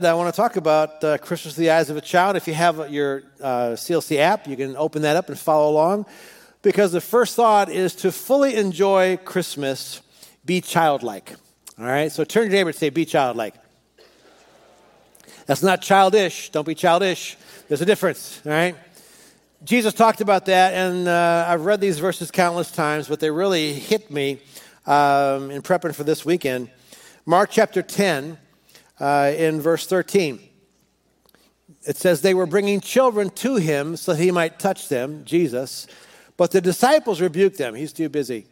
I want to talk about uh, Christmas the eyes of a child. If you have your uh, CLC app, you can open that up and follow along. Because the first thought is to fully enjoy Christmas, be childlike. All right, so turn to your neighbor and say, be childlike. That's not childish. Don't be childish. There's a difference, all right? Jesus talked about that, and uh, I've read these verses countless times, but they really hit me um, in prepping for this weekend. Mark chapter 10 uh, in verse 13. It says, They were bringing children to him so he might touch them, Jesus, but the disciples rebuked them. He's too busy.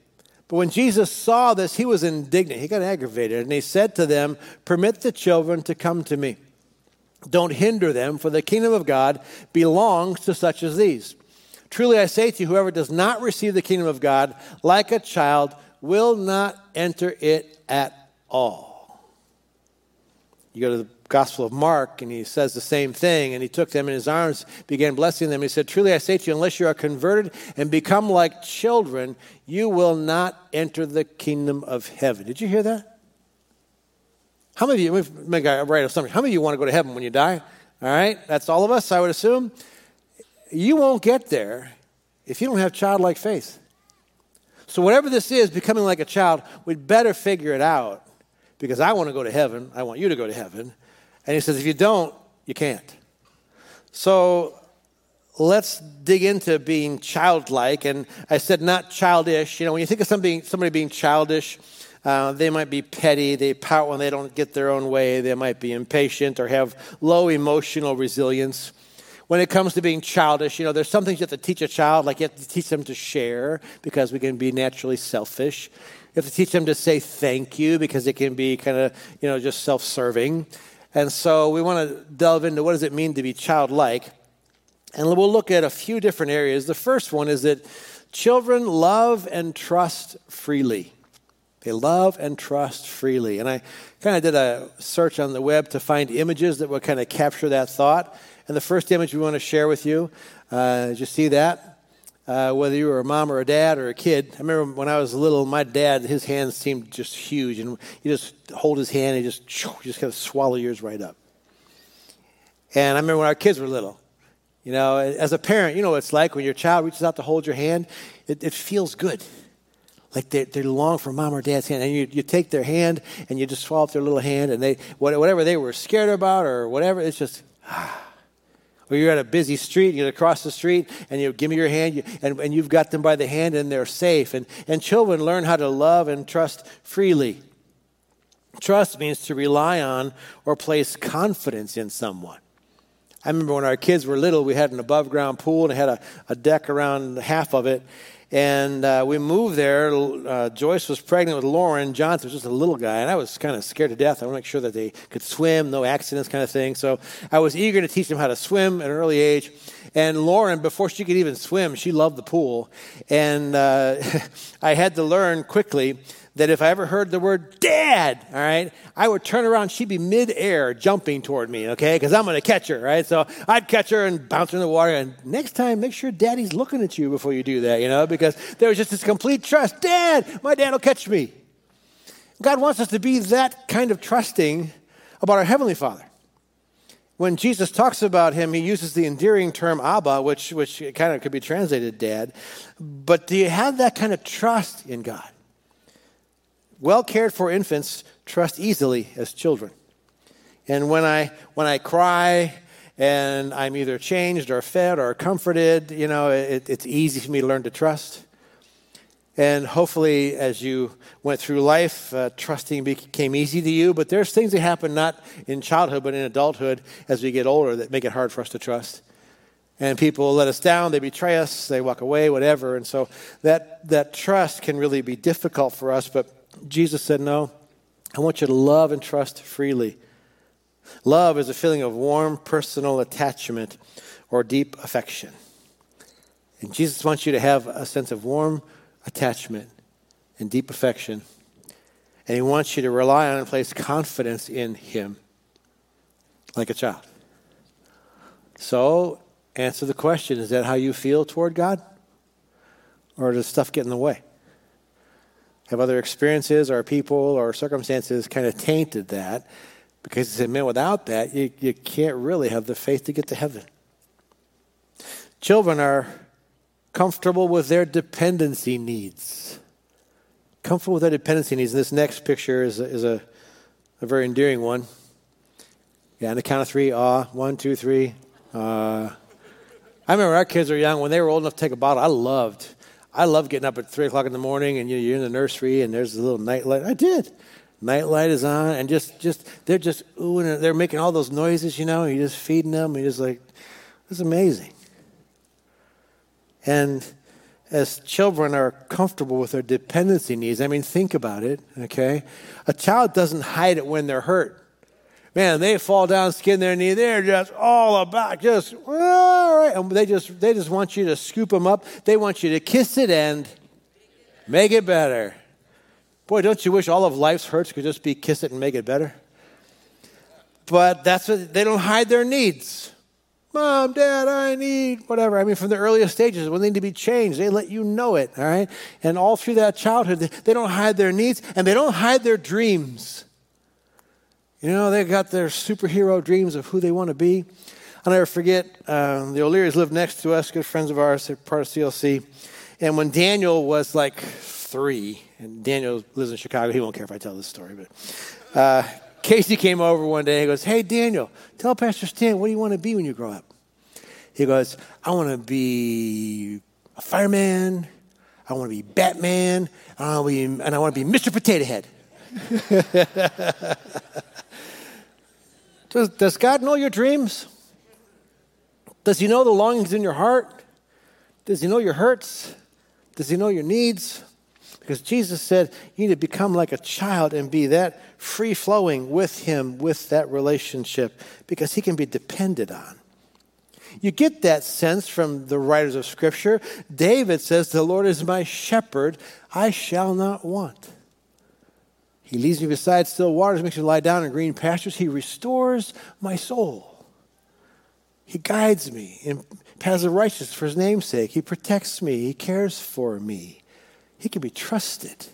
But when Jesus saw this, he was indignant. He got aggravated, and he said to them, Permit the children to come to me. Don't hinder them, for the kingdom of God belongs to such as these. Truly I say to you, whoever does not receive the kingdom of God like a child will not enter it at all. You go to the Gospel of Mark, and he says the same thing. And he took them in his arms, began blessing them. He said, Truly I say to you, unless you are converted and become like children, you will not enter the kingdom of heaven. Did you hear that? How many of you, make a of something. How many of you want to go to heaven when you die? All right, that's all of us, I would assume. You won't get there if you don't have childlike faith. So, whatever this is, becoming like a child, we'd better figure it out because I want to go to heaven. I want you to go to heaven. And he says, if you don't, you can't. So let's dig into being childlike. And I said not childish. You know, when you think of somebody, somebody being childish, uh, they might be petty. They pout when they don't get their own way. They might be impatient or have low emotional resilience. When it comes to being childish, you know, there's some things you have to teach a child, like you have to teach them to share because we can be naturally selfish. You have to teach them to say thank you because it can be kind of, you know, just self serving. And so we want to delve into what does it mean to be childlike. And we'll look at a few different areas. The first one is that children love and trust freely. They love and trust freely. And I kind of did a search on the web to find images that would kind of capture that thought. And the first image we want to share with you, uh, did you see that? uh, whether you were a mom or a dad or a kid. I remember when I was little, my dad, his hands seemed just huge, and you just hold his hand and just just kind of swallow yours right up. And I remember when our kids were little. You know, as a parent, you know what it's like when your child reaches out to hold your hand. It, it feels good, like they, they long for mom or dad's hand, and you, you take their hand and you just swallow up their little hand, and they whatever they were scared about or whatever, it's just. Ah or you're at a busy street, you get across the street, and you give me your hand, you, and, and you've got them by the hand, and they're safe. And, and children learn how to love and trust freely. Trust means to rely on or place confidence in someone. I remember when our kids were little, we had an above ground pool and it had a, a deck around half of it. And uh, we moved there. Uh, Joyce was pregnant with Lauren. Johnson was just a little guy, and I was kind of scared to death. I want to make sure that they could swim, no accidents, kind of thing. So I was eager to teach them how to swim at an early age. And Lauren, before she could even swim, she loved the pool. And uh, I had to learn quickly that if I ever heard the word dad, all right, I would turn around, she'd be midair jumping toward me, okay, because I'm going to catch her, right? So I'd catch her and bounce her in the water. And next time, make sure daddy's looking at you before you do that, you know, because there was just this complete trust. Dad, my dad will catch me. God wants us to be that kind of trusting about our Heavenly Father. When Jesus talks about him, he uses the endearing term Abba, which, which kind of could be translated dad. But do you have that kind of trust in God? Well cared for infants trust easily as children. And when I, when I cry and I'm either changed or fed or comforted, you know, it, it's easy for me to learn to trust. And hopefully, as you went through life, uh, trusting became easy to you. But there's things that happen not in childhood, but in adulthood as we get older that make it hard for us to trust. And people let us down, they betray us, they walk away, whatever. And so that, that trust can really be difficult for us. But Jesus said, No, I want you to love and trust freely. Love is a feeling of warm personal attachment or deep affection. And Jesus wants you to have a sense of warm attachment and deep affection. And he wants you to rely on and place confidence in him like a child. So, answer the question is that how you feel toward God? Or does stuff get in the way? Have other experiences or people or circumstances kind of tainted that? Because he said, man, without that, you, you can't really have the faith to get to heaven. Children are comfortable with their dependency needs. Comfortable with their dependency needs. And this next picture is a, is a, a very endearing one. Yeah, on the count of three, ah, one, two, three. Uh, I remember our kids were young when they were old enough to take a bottle. I loved, I love getting up at three o'clock in the morning and you're in the nursery and there's a little night light. I did. Night light is on and just, just they're just oohing and they're making all those noises, you know. You're just feeding them. You're just like, it's amazing. And as children are comfortable with their dependency needs, I mean, think about it. Okay, a child doesn't hide it when they're hurt man, they fall down, skin their knee. They're just all about, just all and they just they just want you to scoop them up. They want you to kiss it and make it better. Boy, don't you wish all of life's hurts could just be kiss it and make it better? But that's what they don't hide their needs. Mom, Dad, I need whatever. I mean, from the earliest stages, when they need to be changed, they let you know it, all right? And all through that childhood, they don't hide their needs and they don't hide their dreams. You know, they've got their superhero dreams of who they want to be. I'll never forget, uh, the O'Learys lived next to us, good friends of ours, they're part of CLC. And when Daniel was like three, and Daniel lives in Chicago, he won't care if I tell this story, but uh, Casey came over one day and he goes, Hey, Daniel, tell Pastor Stan, what do you want to be when you grow up? He goes, I want to be a fireman, I want to be Batman, I be, and I want to be Mr. Potato Head. Does, does God know your dreams? Does He know the longings in your heart? Does He know your hurts? Does He know your needs? Because Jesus said you need to become like a child and be that free flowing with Him, with that relationship, because He can be depended on. You get that sense from the writers of Scripture. David says, The Lord is my shepherd, I shall not want. He leads me beside still waters, makes me lie down in green pastures. He restores my soul. He guides me in paths of righteousness for his name's sake. He protects me. He cares for me. He can be trusted.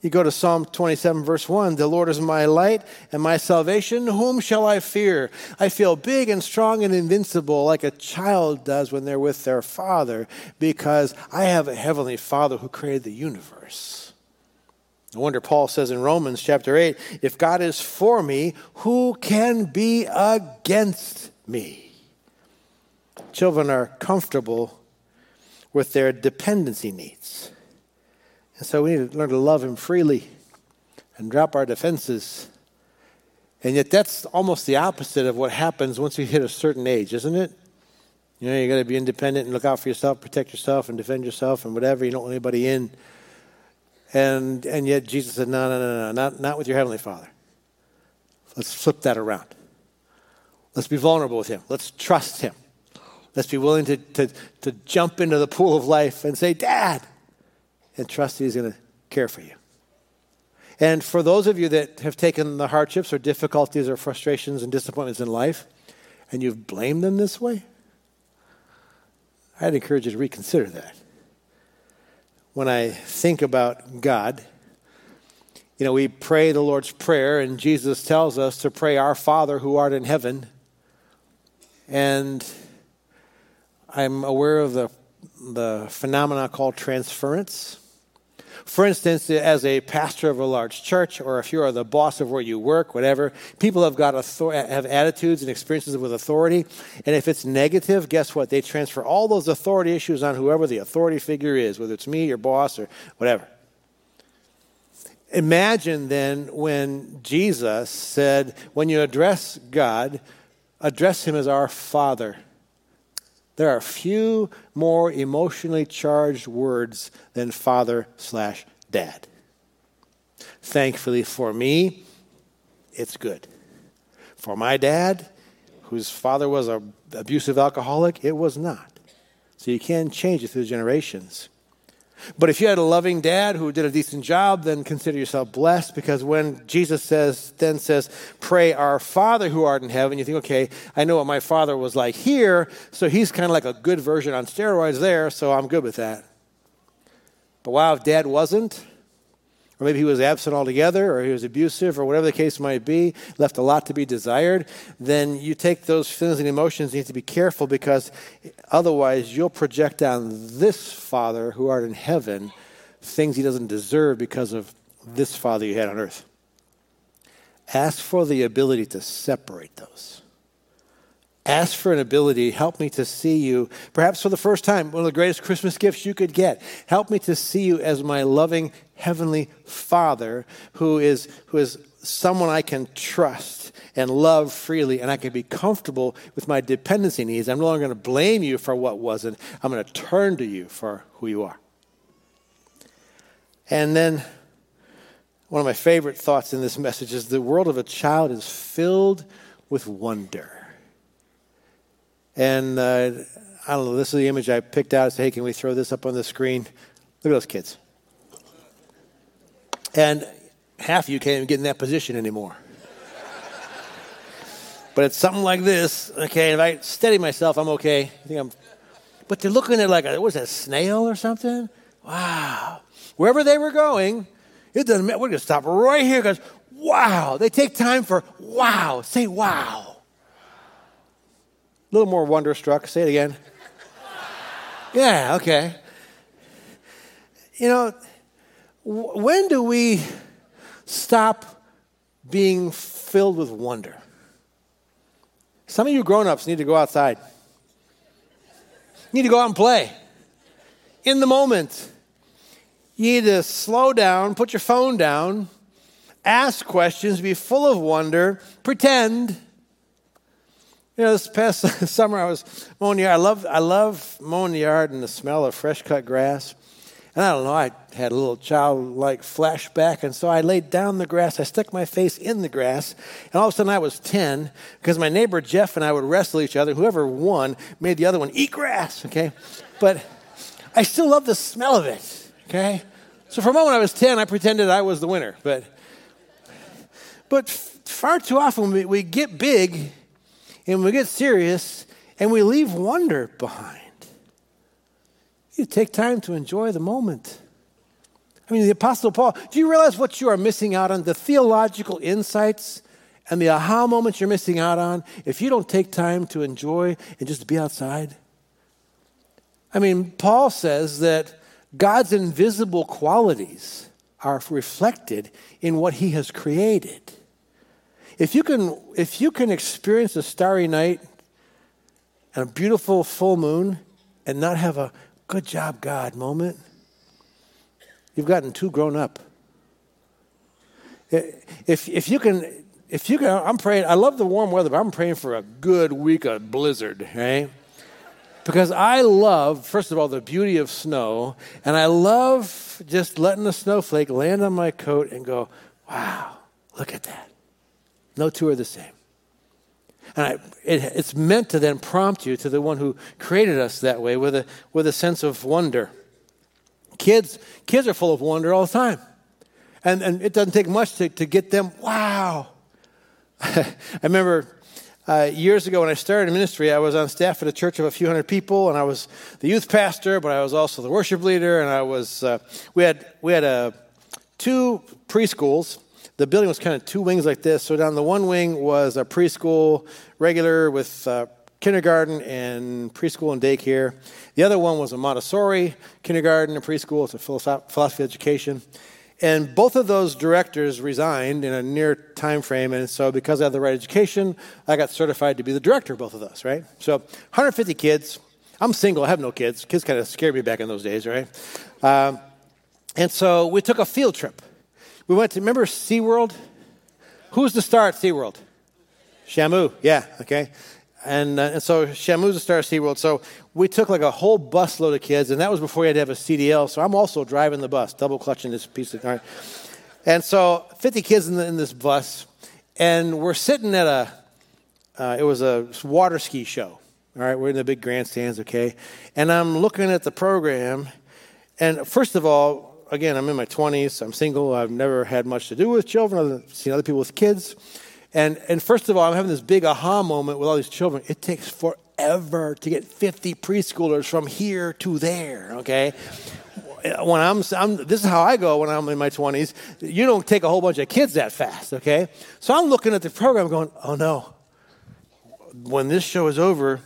You go to Psalm 27, verse 1 The Lord is my light and my salvation. Whom shall I fear? I feel big and strong and invincible, like a child does when they're with their father, because I have a heavenly father who created the universe. No wonder Paul says in Romans chapter 8 if God is for me, who can be against me? Children are comfortable with their dependency needs. And so we need to learn to love Him freely and drop our defenses. And yet, that's almost the opposite of what happens once you hit a certain age, isn't it? You know, you got to be independent and look out for yourself, protect yourself, and defend yourself, and whatever. You don't want anybody in. And, and yet Jesus said, no, no, no, no, not, not with your Heavenly Father. Let's flip that around. Let's be vulnerable with Him. Let's trust Him. Let's be willing to, to, to jump into the pool of life and say, Dad, and trust He's going to care for you. And for those of you that have taken the hardships or difficulties or frustrations and disappointments in life, and you've blamed them this way, I'd encourage you to reconsider that when I think about God. You know, we pray the Lord's Prayer, and Jesus tells us to pray, Our Father who art in heaven. And I'm aware of the, the phenomena called transference. For instance, as a pastor of a large church, or if you're the boss of where you work, whatever, people have got author- have attitudes and experiences with authority, and if it's negative, guess what? They transfer all those authority issues on whoever the authority figure is, whether it's me, your boss, or whatever. Imagine then when Jesus said, when you address God, address him as our Father. There are few more emotionally charged words than father slash dad. Thankfully for me, it's good. For my dad, whose father was an abusive alcoholic, it was not. So you can change it through generations. But if you had a loving dad who did a decent job, then consider yourself blessed because when Jesus says, then says, pray our Father who art in heaven, you think, okay, I know what my father was like here, so he's kind of like a good version on steroids there, so I'm good with that. But wow, if dad wasn't, or maybe he was absent altogether, or he was abusive, or whatever the case might be, left a lot to be desired, then you take those feelings and emotions, you need to be careful because otherwise you'll project on this Father who art in heaven things he doesn't deserve because of this Father you had on earth. Ask for the ability to separate those. Ask for an ability, help me to see you, perhaps for the first time, one of the greatest Christmas gifts you could get. Help me to see you as my loving heavenly Father who is, who is someone I can trust and love freely, and I can be comfortable with my dependency needs. I'm no longer going to blame you for what wasn't. I'm going to turn to you for who you are. And then one of my favorite thoughts in this message is the world of a child is filled with wonder. And uh, I don't know, this is the image I picked out. I said, hey, can we throw this up on the screen? Look at those kids. And half of you can't even get in that position anymore. but it's something like this, okay? If I steady myself, I'm okay. I think I'm, but they're looking at like, a, what is that, snail or something? Wow. Wherever they were going, it doesn't matter. We're going to stop right here because, wow. They take time for wow. Say wow. Little more wonderstruck. Say it again. yeah, okay. You know, when do we stop being filled with wonder? Some of you grown ups need to go outside. You need to go out and play in the moment. You need to slow down, put your phone down, ask questions, be full of wonder, pretend. You know, this past summer I was mowing the yard. I love, I love mowing the yard and the smell of fresh cut grass. And I don't know, I had a little childlike flashback, and so I laid down the grass. I stuck my face in the grass, and all of a sudden I was 10 because my neighbor Jeff and I would wrestle each other. Whoever won made the other one eat grass, okay? But I still love the smell of it, okay? So for a moment I was 10, I pretended I was the winner. But, but far too often we, we get big and we get serious and we leave wonder behind. You take time to enjoy the moment. I mean, the Apostle Paul, do you realize what you are missing out on? The theological insights and the aha moments you're missing out on if you don't take time to enjoy and just be outside? I mean, Paul says that God's invisible qualities are reflected in what he has created. If you can, if you can experience a starry night and a beautiful full moon and not have a good job, God moment, you've gotten too grown up. If, if you can, if you can, I'm praying, I love the warm weather, but I'm praying for a good week of blizzard, right? Because I love, first of all, the beauty of snow, and I love just letting the snowflake land on my coat and go, wow, look at that. No two are the same. And I, it, it's meant to then prompt you to the one who created us that way with a, with a sense of wonder. Kids, kids are full of wonder all the time. And, and it doesn't take much to, to get them, wow. I remember uh, years ago when I started ministry, I was on staff at a church of a few hundred people, and I was the youth pastor, but I was also the worship leader, and I was, uh, we had, we had uh, two preschools the building was kind of two wings like this. So down the one wing was a preschool regular with uh, kindergarten and preschool and daycare. The other one was a Montessori kindergarten and preschool. It's a philosophy education. And both of those directors resigned in a near time frame. And so, because I had the right education, I got certified to be the director of both of those, right? So, 150 kids. I'm single, I have no kids. Kids kind of scared me back in those days, right? Um, and so, we took a field trip. We went to, remember SeaWorld? Who's the star at SeaWorld? Shamu, yeah, okay. And, uh, and so Shamu's the star of SeaWorld. So we took like a whole busload of kids, and that was before you had to have a CDL. So I'm also driving the bus, double clutching this piece of, all right. And so 50 kids in, the, in this bus, and we're sitting at a, uh, it was a water ski show. All right, we're in the big grandstands, okay? And I'm looking at the program, and first of all, again, I'm in my 20s. I'm single. I've never had much to do with children. I've seen other people with kids. And, and first of all, I'm having this big aha moment with all these children. It takes forever to get 50 preschoolers from here to there, okay? when I'm, I'm, this is how I go when I'm in my 20s. You don't take a whole bunch of kids that fast, okay? So I'm looking at the program going, oh no. When this show is over,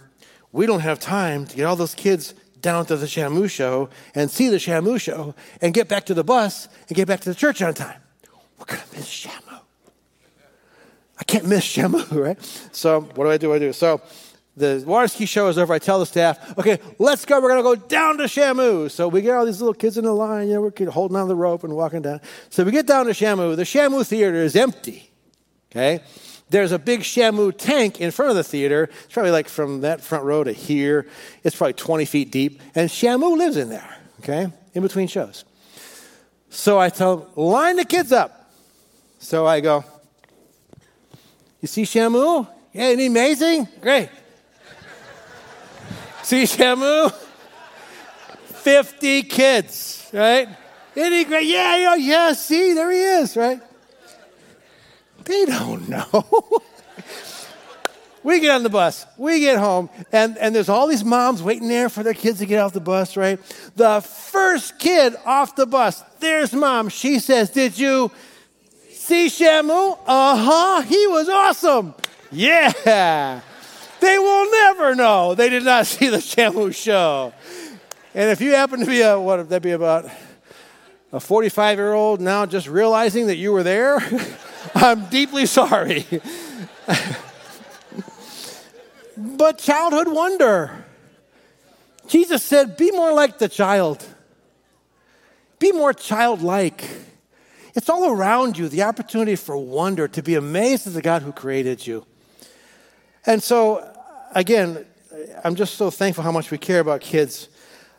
we don't have time to get all those kids down to the Shamu show and see the Shamu show and get back to the bus and get back to the church on time. We're going to miss Shamu. I can't miss Shamu, right? So what do I do? I do. So the water ski show is over. I tell the staff, okay, let's go. We're going to go down to Shamu. So we get all these little kids in the line. You know, we're holding on the rope and walking down. So we get down to Shamu. The Shamu theater is empty. Okay? There's a big Shamu tank in front of the theater. It's probably like from that front row to here. It's probably 20 feet deep. And Shamu lives in there, okay, in between shows. So I tell line the kids up. So I go, you see Shamu? Yeah, isn't he amazing? Great. see Shamu? 50 kids, right? Isn't he great? Yeah, yeah, yeah, see, there he is, right? They don't know. we get on the bus, we get home, and, and there's all these moms waiting there for their kids to get off the bus, right? The first kid off the bus, there's mom. She says, Did you see Shamu? Uh huh, he was awesome. Yeah. They will never know they did not see the Shamu show. And if you happen to be a, what would that be about? A 45 year old now just realizing that you were there. I'm deeply sorry. but childhood wonder. Jesus said, Be more like the child, be more childlike. It's all around you, the opportunity for wonder, to be amazed at the God who created you. And so, again, I'm just so thankful how much we care about kids.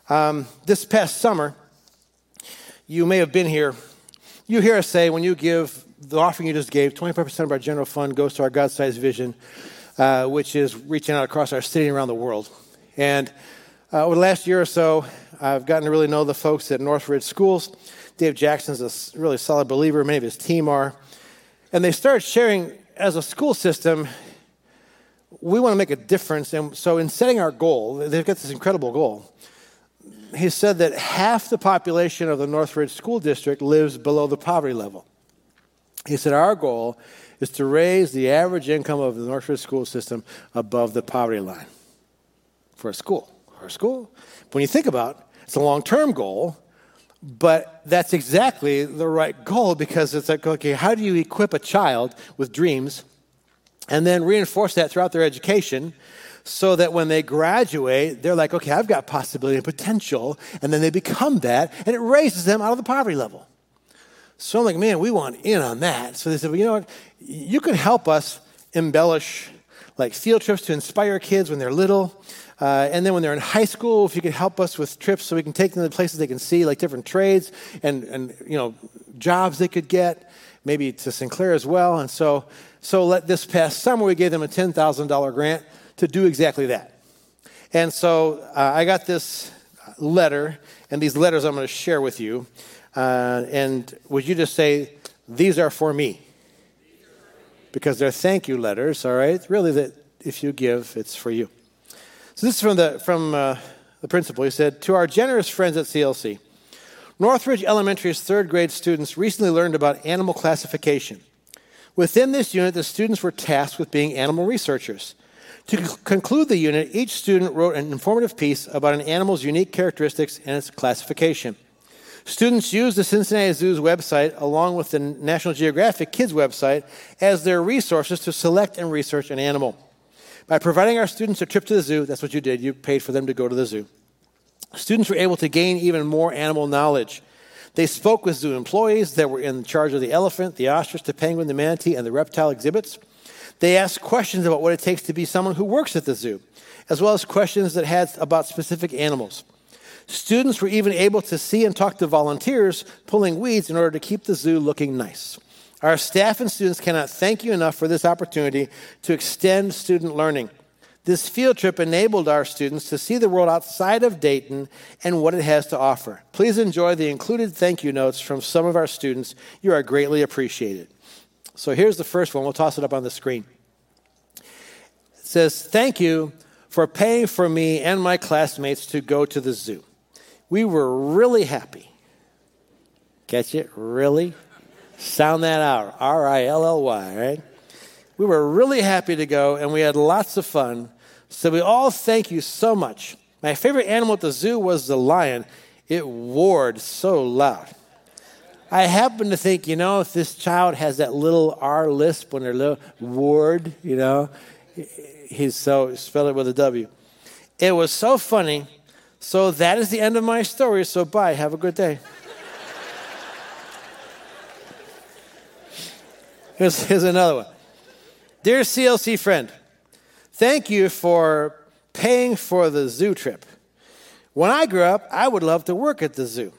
Um, this past summer, you may have been here. You hear us say when you give the offering you just gave, 25% of our general fund goes to our God sized vision, uh, which is reaching out across our city and around the world. And uh, over the last year or so, I've gotten to really know the folks at Northridge Schools. Dave Jackson's a really solid believer, many of his team are. And they started sharing as a school system, we want to make a difference. And so, in setting our goal, they've got this incredible goal. He said that half the population of the Northridge School District lives below the poverty level. He said, Our goal is to raise the average income of the Northridge school system above the poverty line for a school. For a school. When you think about it, it's a long term goal, but that's exactly the right goal because it's like, okay, how do you equip a child with dreams and then reinforce that throughout their education? so that when they graduate, they're like, okay, I've got possibility and potential, and then they become that, and it raises them out of the poverty level. So I'm like, man, we want in on that. So they said, well, you know what? You can help us embellish like field trips to inspire kids when they're little. Uh, and then when they're in high school, if you could help us with trips so we can take them to places they can see, like different trades and, and you know, jobs they could get, maybe to Sinclair as well. And so, so let, this past summer, we gave them a $10,000 grant to do exactly that. And so uh, I got this letter, and these letters I'm going to share with you. Uh, and would you just say, These are for me? Because they're thank you letters, all right? Really, that if you give, it's for you. So this is from the, from, uh, the principal. He said, To our generous friends at CLC, Northridge Elementary's third grade students recently learned about animal classification. Within this unit, the students were tasked with being animal researchers. To conclude the unit, each student wrote an informative piece about an animal's unique characteristics and its classification. Students use the Cincinnati Zoo's website along with the National Geographic Kids website as their resources to select and research an animal. By providing our students a trip to the zoo, that's what you did, you paid for them to go to the zoo. Students were able to gain even more animal knowledge. They spoke with zoo employees that were in charge of the elephant, the ostrich, the penguin, the manatee, and the reptile exhibits. They asked questions about what it takes to be someone who works at the zoo, as well as questions that had about specific animals. Students were even able to see and talk to volunteers pulling weeds in order to keep the zoo looking nice. Our staff and students cannot thank you enough for this opportunity to extend student learning. This field trip enabled our students to see the world outside of Dayton and what it has to offer. Please enjoy the included thank you notes from some of our students. You are greatly appreciated. So here's the first one. We'll toss it up on the screen. It says, Thank you for paying for me and my classmates to go to the zoo we were really happy Catch it? Really? Sound that out. R I L L Y, right? We were really happy to go and we had lots of fun. So we all thank you so much. My favorite animal at the zoo was the lion. It roared so loud. I happen to think, you know, if this child has that little R lisp when they're little, ward, you know, he's so, spell it with a W. It was so funny. So that is the end of my story. So bye. Have a good day. here's, here's another one. Dear CLC friend, thank you for paying for the zoo trip. When I grew up, I would love to work at the zoo.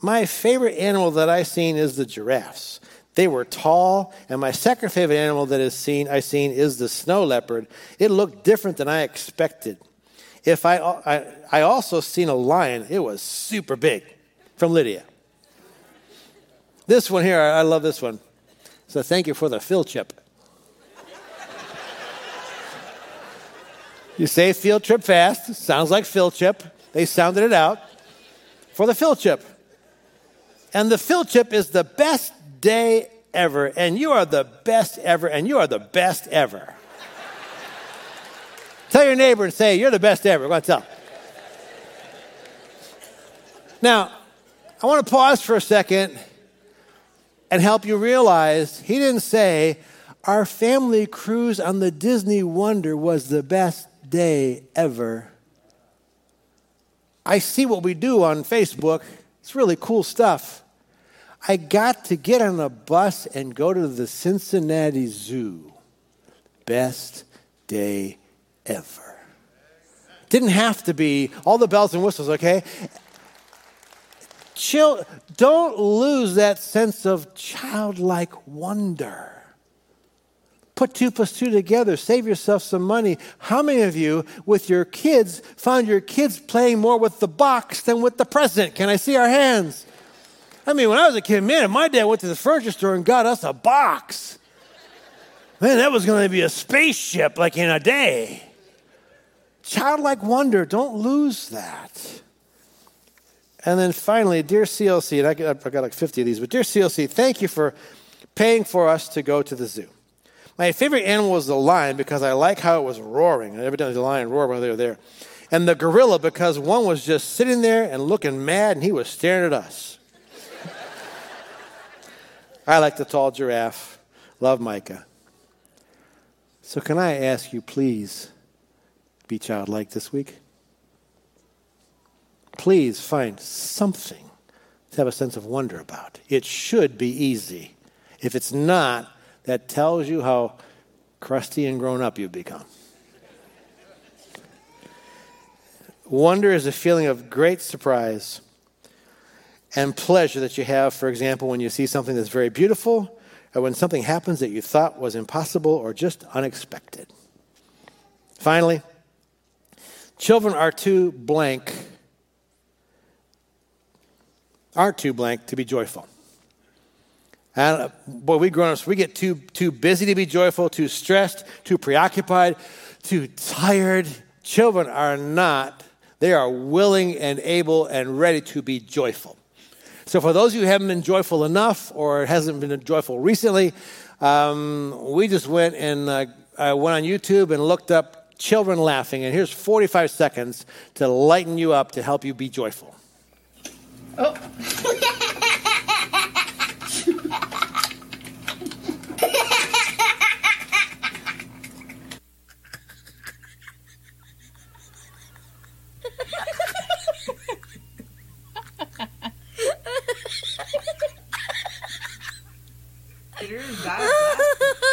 My favorite animal that I've seen is the giraffes. They were tall, and my second favorite animal that is seen I've seen is the snow leopard. It looked different than I expected. If I, I, I also seen a lion, it was super big from Lydia. This one here, I love this one. So thank you for the field trip. you say field trip fast, sounds like field trip. They sounded it out for the field trip. And the field trip is the best day ever. And you are the best ever. And you are the best ever. Tell your neighbor and say, You're the best ever. Go on, tell. Now, I want to pause for a second and help you realize he didn't say, Our family cruise on the Disney Wonder was the best day ever. I see what we do on Facebook. It's really cool stuff. I got to get on a bus and go to the Cincinnati Zoo. Best day ever. Didn't have to be all the bells and whistles, okay? Chill, don't lose that sense of childlike wonder. Put two plus two together, save yourself some money. How many of you, with your kids, found your kids playing more with the box than with the present? Can I see our hands? I mean, when I was a kid, man, my dad went to the furniture store and got us a box. Man, that was going to be a spaceship like in a day. Childlike wonder, don't lose that. And then finally, dear CLC, and I got, got like 50 of these, but dear CLC, thank you for paying for us to go to the zoo. My favorite animal was the lion because I like how it was roaring. And every time the lion roared while they were there. And the gorilla because one was just sitting there and looking mad and he was staring at us. I like the tall giraffe. Love Micah. So, can I ask you, please, be childlike this week? Please find something to have a sense of wonder about. It should be easy. If it's not, that tells you how crusty and grown up you've become. Wonder is a feeling of great surprise and pleasure that you have, for example, when you see something that's very beautiful or when something happens that you thought was impossible or just unexpected. Finally, children are too blank, aren't too blank to be joyful. And uh, boy, we grown ups, we get too, too busy to be joyful, too stressed, too preoccupied, too tired. Children are not. They are willing and able and ready to be joyful. So, for those of you who haven't been joyful enough or hasn't been joyful recently, um, we just went and uh, I went on YouTube and looked up children laughing. And here's 45 seconds to lighten you up to help you be joyful. Oh.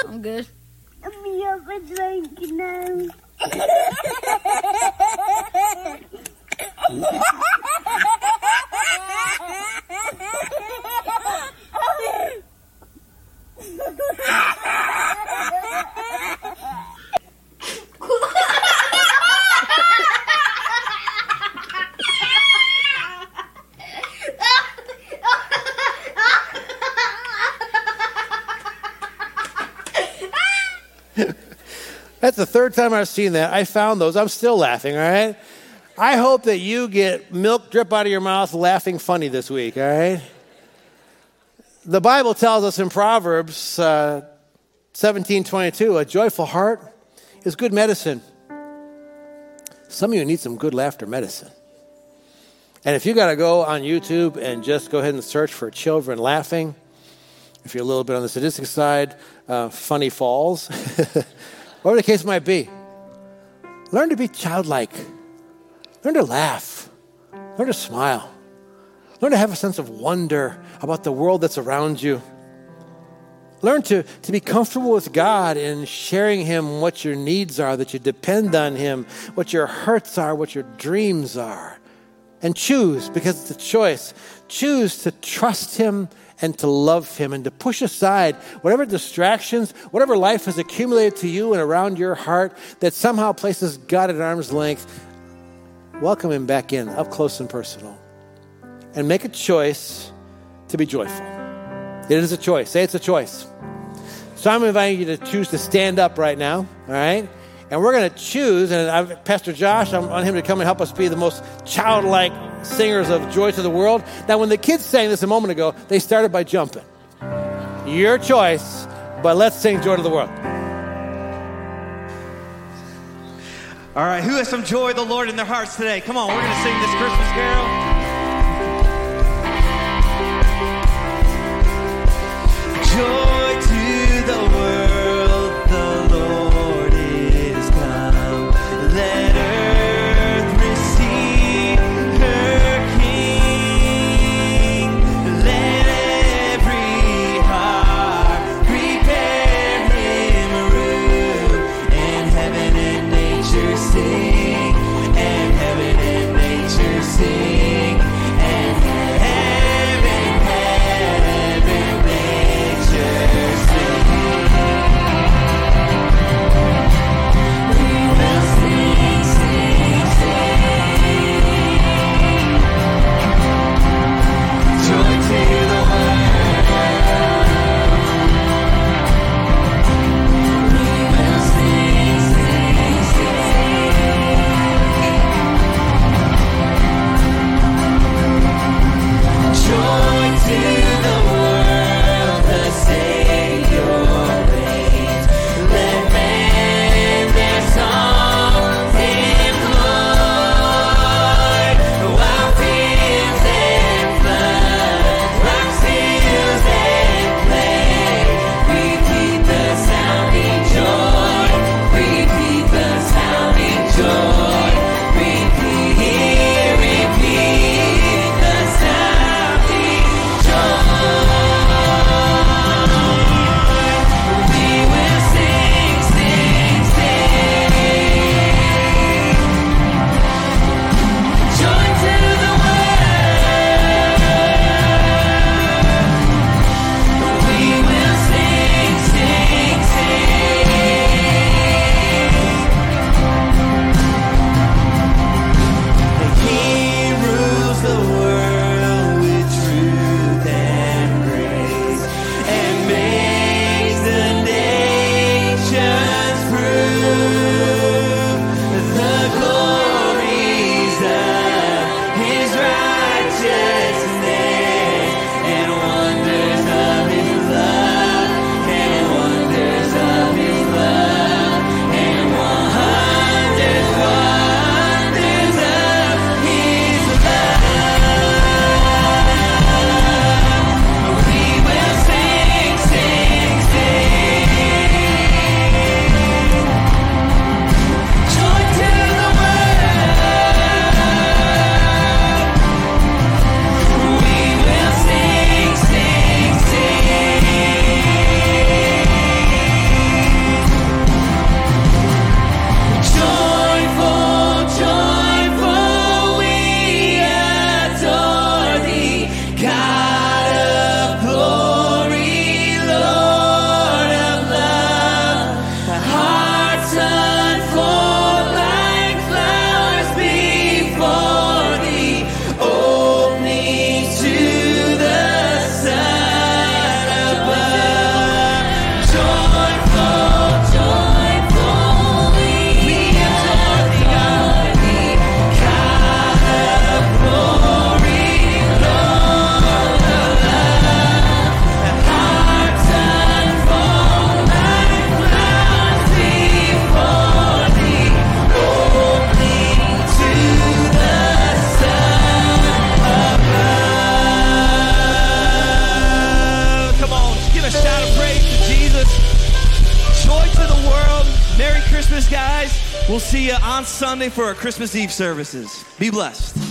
I'm good. Me have a drink now. That's the third time I've seen that. I found those. I'm still laughing, all right? I hope that you get milk drip out of your mouth laughing funny this week, all right? The Bible tells us in Proverbs uh, 17 22, a joyful heart is good medicine. Some of you need some good laughter medicine. And if you got to go on YouTube and just go ahead and search for children laughing, if you're a little bit on the sadistic side, uh, funny falls, whatever the case might be, learn to be childlike. Learn to laugh. Learn to smile. Learn to have a sense of wonder about the world that's around you. Learn to, to be comfortable with God and sharing Him what your needs are, that you depend on Him, what your hurts are, what your dreams are. And choose, because it's a choice, choose to trust Him and to love Him and to push aside whatever distractions, whatever life has accumulated to you and around your heart that somehow places God at arm's length. Welcome Him back in, up close and personal. And make a choice to be joyful. It is a choice. Say it's a choice. So I'm inviting you to choose to stand up right now, all right? And we're going to choose, and I've, Pastor Josh, I want him to come and help us be the most childlike singers of joy to the world. Now, when the kids sang this a moment ago, they started by jumping. Your choice, but let's sing joy to the world. All right, who has some joy of the Lord in their hearts today? Come on, we're going to sing this Christmas carol. Joy For our Christmas Eve services. Be blessed.